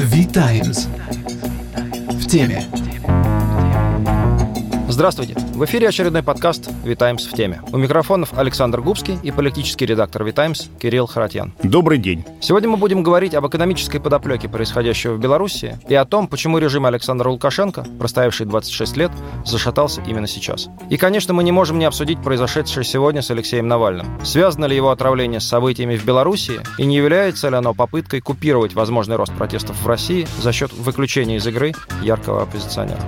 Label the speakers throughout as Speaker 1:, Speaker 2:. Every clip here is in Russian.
Speaker 1: V-Times. В теме.
Speaker 2: Здравствуйте! В эфире очередной подкаст «Витаймс в теме». У микрофонов Александр Губский и политический редактор «Витаймс» Кирилл Харатьян.
Speaker 3: Добрый день.
Speaker 2: Сегодня мы будем говорить об экономической подоплеке происходящего в Беларуси и о том, почему режим Александра Лукашенко, проставивший 26 лет, зашатался именно сейчас. И, конечно, мы не можем не обсудить произошедшее сегодня с Алексеем Навальным. Связано ли его отравление с событиями в Беларуси и не является ли оно попыткой купировать возможный рост протестов в России за счет выключения из игры яркого оппозиционера?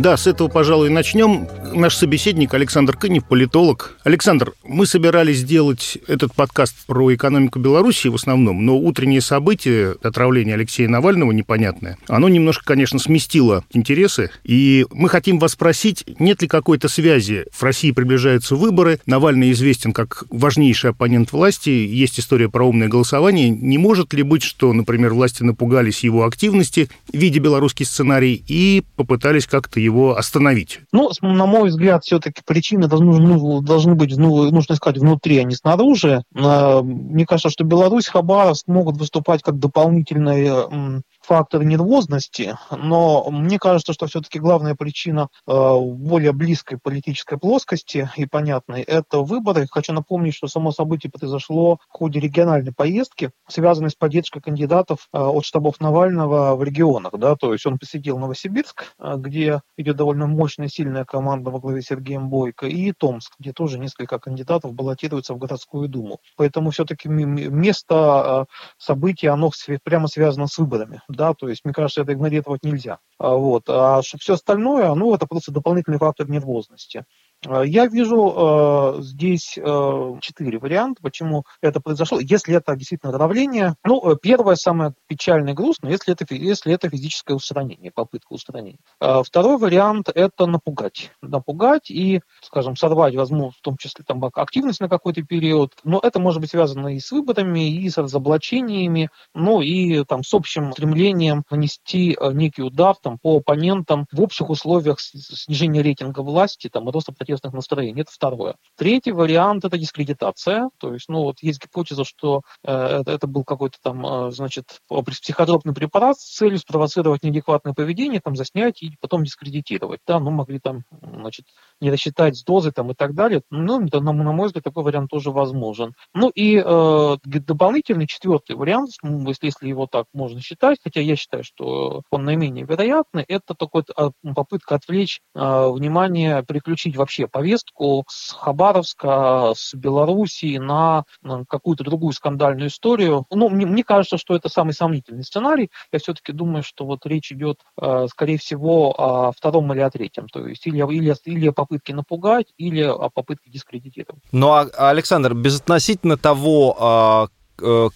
Speaker 3: Да, с этого, пожалуй, начнем наш собеседник Александр Кынев, политолог. Александр, мы собирались сделать этот подкаст про экономику Беларуси в основном, но утреннее событие, отравление Алексея Навального непонятное, оно немножко, конечно, сместило интересы. И мы хотим вас спросить, нет ли какой-то связи? В России приближаются выборы, Навальный известен как важнейший оппонент власти, есть история про умное голосование. Не может ли быть, что, например, власти напугались его активности, видя белорусский сценарий, и попытались как-то его остановить?
Speaker 4: Ну, на мой мой взгляд, все-таки причины должны, ну, должны быть, ну, нужно искать внутри, а не снаружи. А, мне кажется, что Беларусь, Хабаровск могут выступать как дополнительные фактор нервозности, но мне кажется, что все-таки главная причина э, более близкой политической плоскости и понятной – это выборы. Хочу напомнить, что само событие произошло в ходе региональной поездки, связанной с поддержкой кандидатов э, от штабов Навального в регионах. Да? То есть он посетил Новосибирск, э, где идет довольно мощная, сильная команда во главе Сергеем Бойко, и Томск, где тоже несколько кандидатов баллотируются в городскую думу. Поэтому все-таки место события, оно прямо связано с выборами да, то есть, мне кажется, это игнорировать нельзя. А вот. А все остальное, ну, это просто дополнительный фактор нервозности. А, я вижу э, здесь э, четыре варианта, почему это произошло. Если это действительно давление, ну, э, первое, самое печальное и грустное, если это, если это физическое устранение, попытка устранения. А, второй вариант – это напугать. Напугать и, скажем, сорвать, возможно, в том числе там, активность на какой-то период. Но это может быть связано и с выборами, и с разоблачениями, ну и там, с общим стремлением нанести некий удар там, по оппонентам в общих условиях снижения рейтинга власти там, и роста протестных настроений. Это второе. Третий вариант – это дискредитация. То есть, ну, вот есть гипотеза, что э, это, это был какой-то там, э, значит, психотропный препарат с целью спровоцировать неадекватное поведение, там, заснять и потом дискредитировать. Да, ну, могли там, значит, не рассчитать с дозой там и так далее. Ну, на, на мой взгляд, такой вариант тоже возможен. Ну, и э, дополнительный четвертый вариант, ну, если, если его так можно считать, хотя я считаю, что он наименее вероятный, это такой а, попытка отвлечь э, внимание, переключить вообще вообще повестку с Хабаровска, с Белоруссии на, какую-то другую скандальную историю. Ну, мне, мне кажется, что это самый сомнительный сценарий. Я все-таки думаю, что вот речь идет, э, скорее всего, о втором или о третьем. То есть или, или, или о попытке напугать, или о попытке дискредитировать.
Speaker 2: Ну, а, Александр, безотносительно того, а,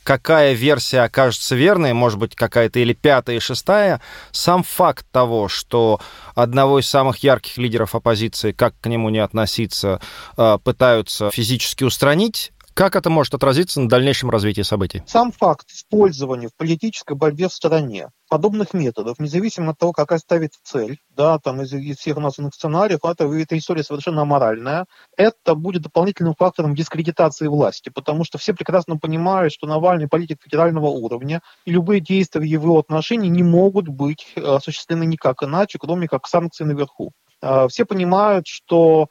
Speaker 2: какая версия окажется верной, может быть, какая-то или пятая, и шестая, сам факт того, что одного из самых ярких лидеров оппозиции, как к нему не относиться, э, пытаются физически устранить, как это может отразиться на дальнейшем развитии событий?
Speaker 4: Сам факт использования в политической борьбе в стране подобных методов, независимо от того, какая ставится цель, да, там из, из всех названных сценариев, это, эта история совершенно аморальная, это будет дополнительным фактором дискредитации власти, потому что все прекрасно понимают, что Навальный политик федерального уровня, и любые действия в его отношении не могут быть э, осуществлены никак иначе, кроме как санкции наверху. Э, все понимают, что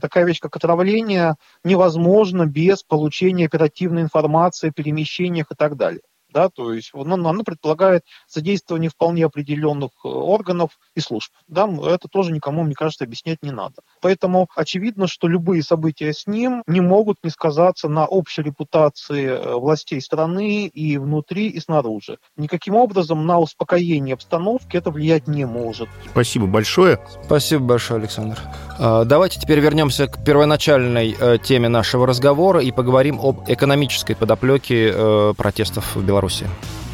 Speaker 4: такая вещь, как отравление, невозможно без получения оперативной информации о перемещениях и так далее да, то есть оно, оно предполагает задействование вполне определенных э, органов и служб, да, это тоже никому, мне кажется, объяснять не надо. Поэтому очевидно, что любые события с ним не могут не сказаться на общей репутации э, властей страны и внутри, и снаружи. Никаким образом на успокоение обстановки это влиять не может.
Speaker 3: Спасибо большое.
Speaker 2: Спасибо большое, Александр. А, давайте теперь вернемся к первоначальной э, теме нашего разговора и поговорим об экономической подоплеке протестов в Беларуси. Беларуси.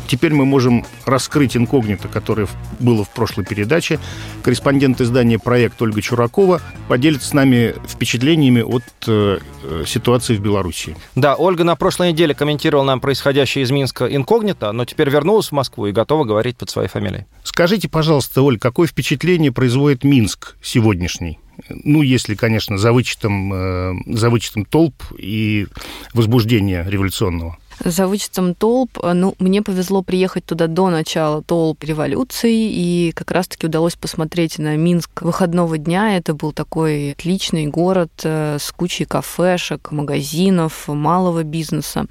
Speaker 3: Теперь мы можем раскрыть инкогнито, которое было в прошлой передаче. Корреспондент издания «Проект» Ольга Чуракова поделится с нами впечатлениями от э, ситуации в Беларуси.
Speaker 2: Да, Ольга на прошлой неделе комментировала нам происходящее из Минска инкогнито, но теперь вернулась в Москву и готова говорить под своей фамилией.
Speaker 3: Скажите, пожалуйста, Оль, какое впечатление производит Минск сегодняшний? Ну, если, конечно, за вычетом, э, за вычетом толп и возбуждения революционного.
Speaker 5: За вычетом толп, ну, мне повезло приехать туда до начала толп революции, и как раз-таки удалось посмотреть на Минск выходного дня. Это был такой отличный город э, с кучей кафешек, магазинов, малого бизнеса.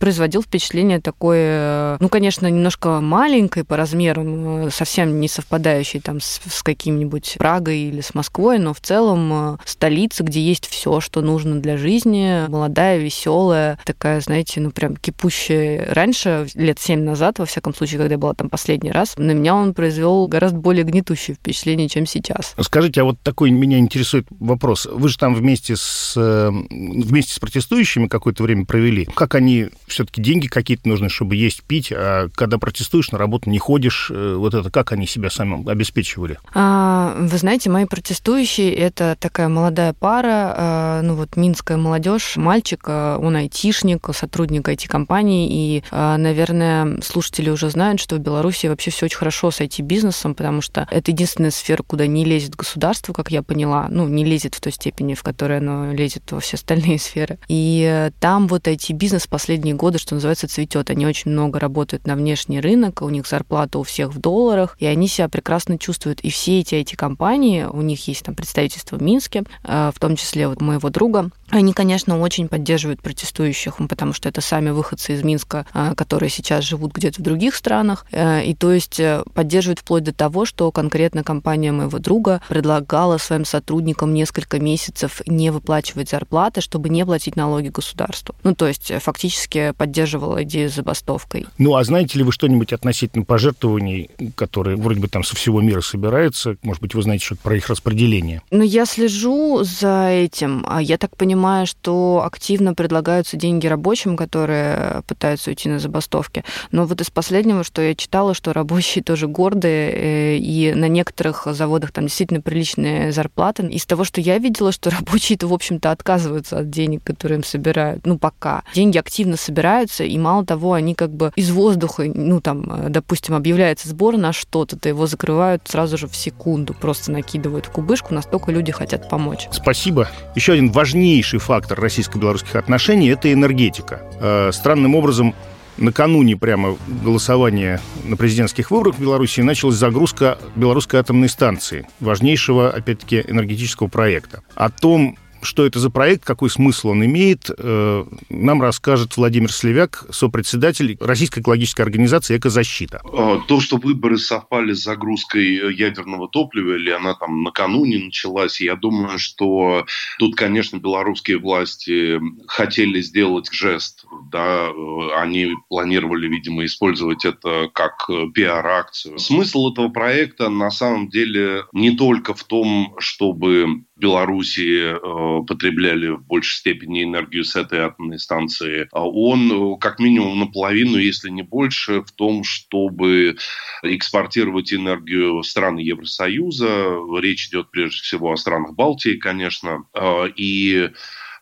Speaker 5: Производил впечатление такое, ну, конечно, немножко маленькое по размерам, э, совсем не совпадающей там с, с каким-нибудь Прагой или с Москвой, но в целом э, столица, где есть все, что нужно для жизни, молодая, веселая, такая, знаете, ну, прям кипущая. Раньше, лет семь назад, во всяком случае, когда я была там последний раз, на меня он произвел гораздо более гнетущее впечатление, чем сейчас.
Speaker 3: Скажите, а вот такой меня интересует вопрос. Вы же там вместе с, э, вместе с протестующими какое-то время провели. Как они, все-таки деньги какие-то нужны, чтобы есть, пить, а когда протестуешь, на работу не ходишь, э, вот это как они себя сами обеспечивали?
Speaker 5: А, вы знаете, мои протестующие, это такая молодая пара, а, ну вот минская молодежь, мальчик, а, он айтишник, сотрудник IT-компании, и, а, наверное, слушатели уже знают, что в Беларуси вообще все очень хорошо с IT-бизнесом, потому что это единственная сфера, куда не лезет государство, как я поняла, ну, не лезет в той степени, в которой оно лезет во все остальные сферы. И э, там вот IT-бизнес последние годы, что называется, цветет. Они очень много работают на внешний рынок, у них зарплата у всех в долларах, и они себя прекрасно чувствуют. И все эти IT-компании, у них есть там представительство в Минске, э, в том числе вот моего друга, они, конечно, очень поддерживают протестующих, потому что это сами выходцы из Минска, э, которые сейчас живут где-то в других странах. И то есть поддерживают вплоть до того, что конкретно компания моего друга предлагала своим сотрудникам несколько месяцев не выплачивать зарплаты, чтобы не платить налоги государству. Ну, то есть фактически поддерживала идею с забастовкой.
Speaker 3: Ну, а знаете ли вы что-нибудь относительно пожертвований, которые вроде бы там со всего мира собираются? Может быть, вы знаете что-то про их распределение?
Speaker 5: Ну, я слежу за этим. А я так понимаю, что активно предлагаются деньги рабочим, которые пытаются уйти на забастовки. Но вот из последнего, что я читала, что рабочие тоже гордые, э, и на некоторых заводах там действительно приличные зарплаты. Из того, что я видела, что рабочие-то, в общем-то, отказываются от денег, которые им собирают. Ну, пока. Деньги активно собираются, и мало того, они как бы из воздуха, ну, там, допустим, объявляется сбор на что-то, то его закрывают сразу же в секунду, просто накидывают в кубышку, настолько люди хотят помочь.
Speaker 3: Спасибо. Еще один важнейший фактор российско-белорусских отношений – это энергетика. Э, странным образом накануне прямо голосования на президентских выборах в Беларуси началась загрузка белорусской атомной станции, важнейшего, опять-таки, энергетического проекта. О том, что это за проект, какой смысл он имеет, э, нам расскажет Владимир Слевяк, сопредседатель Российской экологической организации «Экозащита».
Speaker 6: А, то, что выборы совпали с загрузкой ядерного топлива, или она там накануне началась, я думаю, что тут, конечно, белорусские власти хотели сделать жест, да, они планировали, видимо, использовать это как пиар-акцию. Смысл этого проекта на самом деле не только в том, чтобы Белоруссии э, потребляли в большей степени энергию с этой атомной станции, а он э, как минимум наполовину, если не больше, в том, чтобы экспортировать энергию в страны Евросоюза. Речь идет прежде всего о странах Балтии, конечно, э, и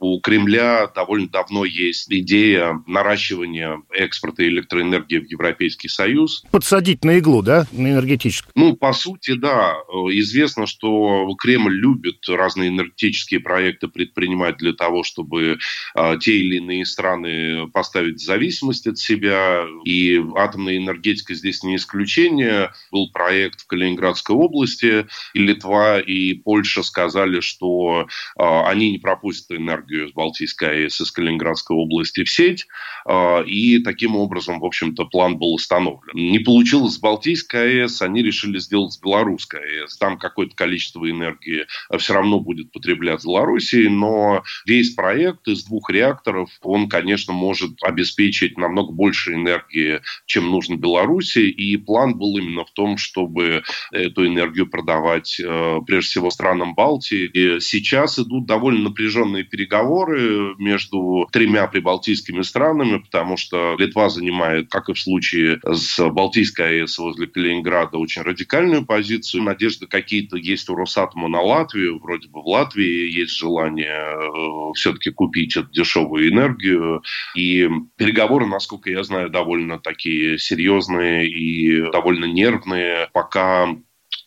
Speaker 6: у Кремля довольно давно есть идея наращивания экспорта электроэнергии в Европейский Союз.
Speaker 3: Подсадить на иглу, да, на энергетическую?
Speaker 6: Ну, по сути, да. Известно, что Кремль любит разные энергетические проекты предпринимать для того, чтобы э, те или иные страны поставить в зависимость от себя. И атомная энергетика здесь не исключение. Был проект в Калининградской области, и Литва, и Польша сказали, что э, они не пропустят энергию энергию с Балтийской из Калининградской области в сеть, а, и таким образом, в общем-то, план был установлен. Не получилось с Балтийской АЭС, они решили сделать с Белорусской АЭС. Там какое-то количество энергии все равно будет потреблять Белоруссии, но весь проект из двух реакторов, он, конечно, может обеспечить намного больше энергии, чем нужно Беларуси, и план был именно в том, чтобы эту энергию продавать э, прежде всего странам Балтии. И сейчас идут довольно напряженные переговоры переговоры между тремя прибалтийскими странами, потому что Литва занимает, как и в случае с Балтийской АЭС возле Калининграда, очень радикальную позицию. Надежды какие-то есть у Росатома на Латвию. Вроде бы в Латвии есть желание э, все-таки купить эту дешевую энергию. И переговоры, насколько я знаю, довольно такие серьезные и довольно нервные. Пока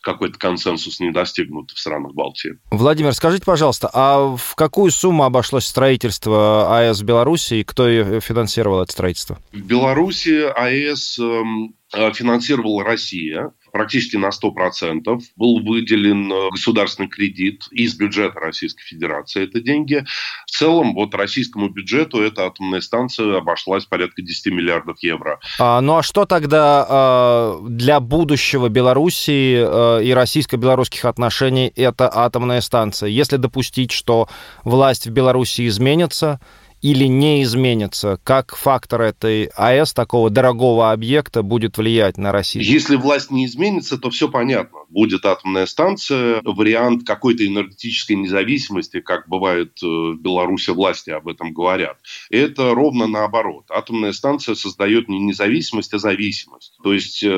Speaker 6: какой-то консенсус не достигнут в странах Балтии.
Speaker 2: Владимир, скажите, пожалуйста, а в какую сумму обошлось строительство АЭС в Беларуси и кто финансировал это строительство?
Speaker 6: В Беларуси АЭС эм, финансировала Россия практически на 100%. Был выделен э, государственный кредит из бюджета Российской Федерации. Это деньги. В целом, вот российскому бюджету эта атомная станция обошлась порядка 10 миллиардов евро.
Speaker 2: А, ну а что тогда а, для будущего Белоруссии а, и российско-белорусских отношений эта атомная станция? Если допустить, что власть в Беларуси изменится, или не изменится? Как фактор этой АЭС, такого дорогого объекта, будет влиять на Россию?
Speaker 6: Если власть не изменится, то все понятно. Будет атомная станция, вариант какой-то энергетической независимости, как бывает э, в Беларуси власти об этом говорят. Это ровно наоборот. Атомная станция создает не независимость, а зависимость. То есть э,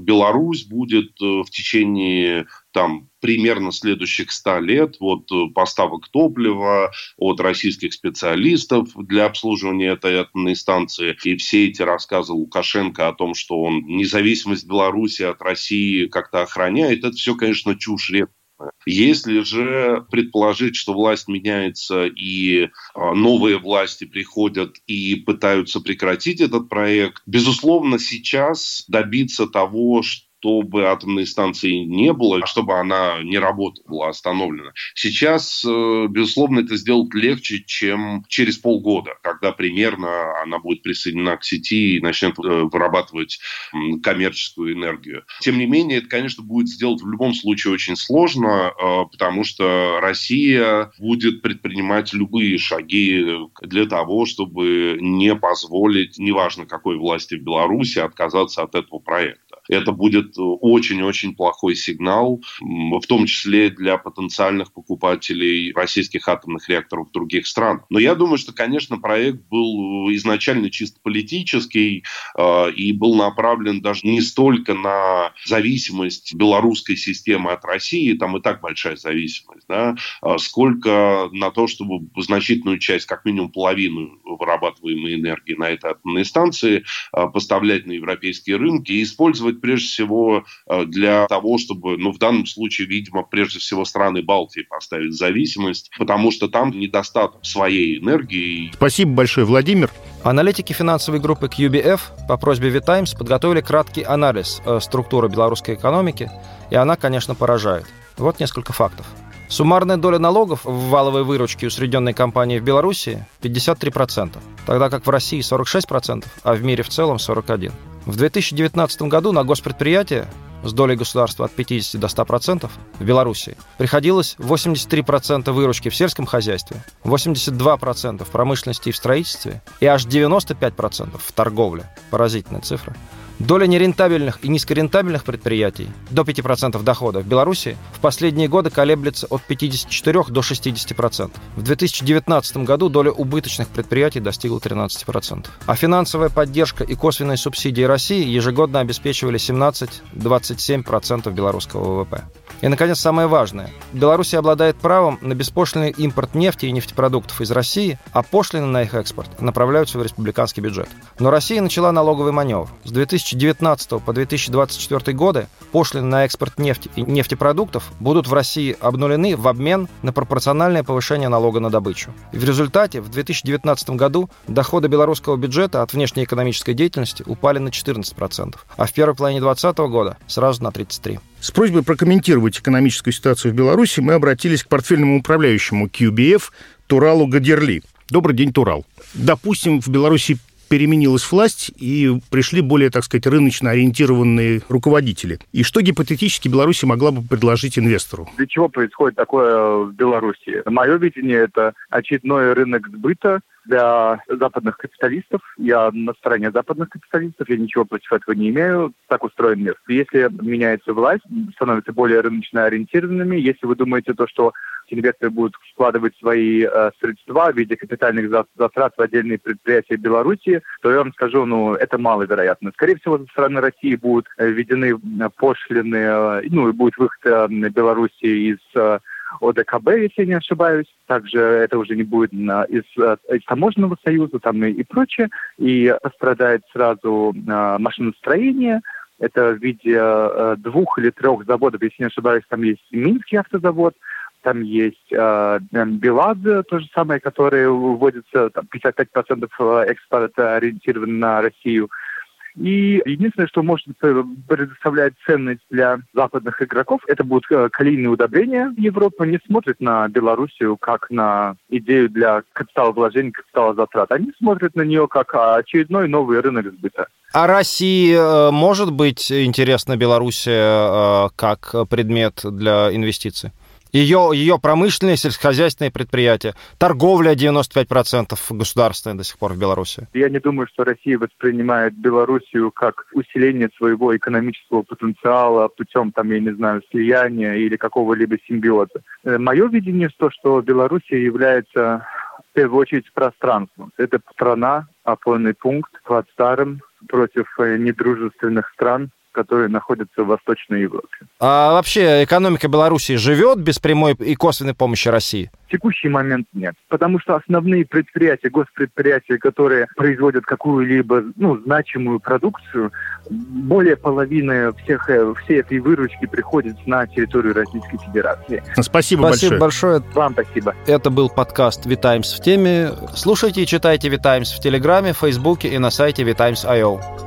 Speaker 6: Беларусь будет э, в течение там примерно следующих 100 лет от э, поставок топлива, от российских специалистов для обслуживания этой атомной станции. И все эти рассказы Лукашенко о том, что он независимость Беларуси от России как-то охраняет, это все, конечно, чушь редкая. Если же предположить, что власть меняется и а, новые власти приходят и пытаются прекратить этот проект, безусловно, сейчас добиться того, что чтобы атомной станции не было, чтобы она не работала, была остановлена. Сейчас, э, безусловно, это сделать легче, чем через полгода, когда примерно она будет присоединена к сети и начнет э, вырабатывать коммерческую энергию. Тем не менее, это, конечно, будет сделать в любом случае очень сложно, э, потому что Россия будет предпринимать любые шаги для того, чтобы не позволить, неважно какой власти в Беларуси, отказаться от этого проекта это будет очень-очень плохой сигнал, в том числе для потенциальных покупателей российских атомных реакторов в других странах. Но я думаю, что, конечно, проект был изначально чисто политический э, и был направлен даже не столько на зависимость белорусской системы от России, там и так большая зависимость, да, а сколько на то, чтобы значительную часть, как минимум половину вырабатываемой энергии на этой атомной станции э, поставлять на европейские рынки и использовать использовать прежде всего э, для того, чтобы, ну, в данном случае, видимо, прежде всего страны Балтии поставить зависимость, потому что там недостаток своей энергии.
Speaker 3: Спасибо большое, Владимир.
Speaker 2: Аналитики финансовой группы QBF по просьбе Витаймс подготовили краткий анализ э, структуры белорусской экономики, и она, конечно, поражает. Вот несколько фактов. Суммарная доля налогов в валовой выручке усредненной компании в Беларуси 53%, тогда как в России 46%, а в мире в целом 41%. В 2019 году на госпредприятия с долей государства от 50 до 100% в Беларуси приходилось 83% выручки в сельском хозяйстве, 82% в промышленности и в строительстве и аж 95% в торговле. Поразительная цифра. Доля нерентабельных и низкорентабельных предприятий до 5% дохода в Беларуси в последние годы колеблется от 54 до 60%. В 2019 году доля убыточных предприятий достигла 13%. А финансовая поддержка и косвенные субсидии России ежегодно обеспечивали 17-27% белорусского ВВП. И, наконец, самое важное. Беларусь обладает правом на беспошлинный импорт нефти и нефтепродуктов из России, а пошлины на их экспорт направляются в республиканский бюджет. Но Россия начала налоговый маневр. С 2019 по 2024 годы пошлины на экспорт нефти и нефтепродуктов будут в России обнулены в обмен на пропорциональное повышение налога на добычу. И в результате в 2019 году доходы белорусского бюджета от внешнеэкономической деятельности упали на 14%, а в первой половине 2020 года сразу на 33%.
Speaker 3: С просьбой прокомментировать экономическую ситуацию в Беларуси мы обратились к портфельному управляющему QBF Туралу Гадерли. Добрый день, Турал. Допустим, в Беларуси переменилась власть и пришли более, так сказать, рыночно ориентированные руководители. И что гипотетически Беларусь могла бы предложить инвестору?
Speaker 7: Для чего происходит такое в Беларуси? Мое видение – это очередной рынок сбыта, для западных капиталистов. Я на стороне западных капиталистов, я ничего против этого не имею. Так устроен мир. Если меняется власть, становятся более рыночно ориентированными. Если вы думаете то, что инвесторы будут вкладывать свои э, средства в виде капитальных затрат в отдельные предприятия Беларуси, то я вам скажу, ну, это маловероятно. Скорее всего, со стороны России будут э, введены э, пошлины, э, ну, и будет выход э, Беларуси из э, ОДКБ, если не ошибаюсь. Также это уже не будет из, из таможенного союза там и, и прочее. И пострадает сразу машиностроение, Это в виде э, двух или трех заводов, если не ошибаюсь, там есть Минский автозавод, там есть э, Беладзе, то же самое, которое вводится, там 55% экспорта ориентирован на Россию. И единственное, что может предоставлять ценность для западных игроков, это будут э, калийные удобрения. Европа не смотрит на Белоруссию как на идею для капиталовложений, капиталозатрат. Они смотрят на нее как очередной новый рынок сбыта.
Speaker 2: А России э, может быть интересна Белоруссия э, как предмет для инвестиций? Ее, ее промышленные, сельскохозяйственные предприятия, торговля 95% государственная до сих пор в Беларуси.
Speaker 7: Я не думаю, что Россия воспринимает Белоруссию как усиление своего экономического потенциала путем, там, я не знаю, слияния или какого-либо симбиоза. Э, Мое видение то, что Белоруссия является в первую очередь пространством. Это страна, опорный пункт старым против э, недружественных стран, которые находятся в Восточной Европе.
Speaker 2: А вообще экономика Беларуси живет без прямой и косвенной помощи России?
Speaker 7: В текущий момент нет, потому что основные предприятия, госпредприятия, которые производят какую-либо ну, значимую продукцию, более половины всех, э, всей этой выручки приходит на территорию Российской Федерации.
Speaker 2: Спасибо, спасибо большое. большое.
Speaker 7: Вам спасибо.
Speaker 2: Это был подкаст «Витаймс в теме». Слушайте и читайте «Витаймс» в Телеграме, Фейсбуке и на сайте vitimes.io.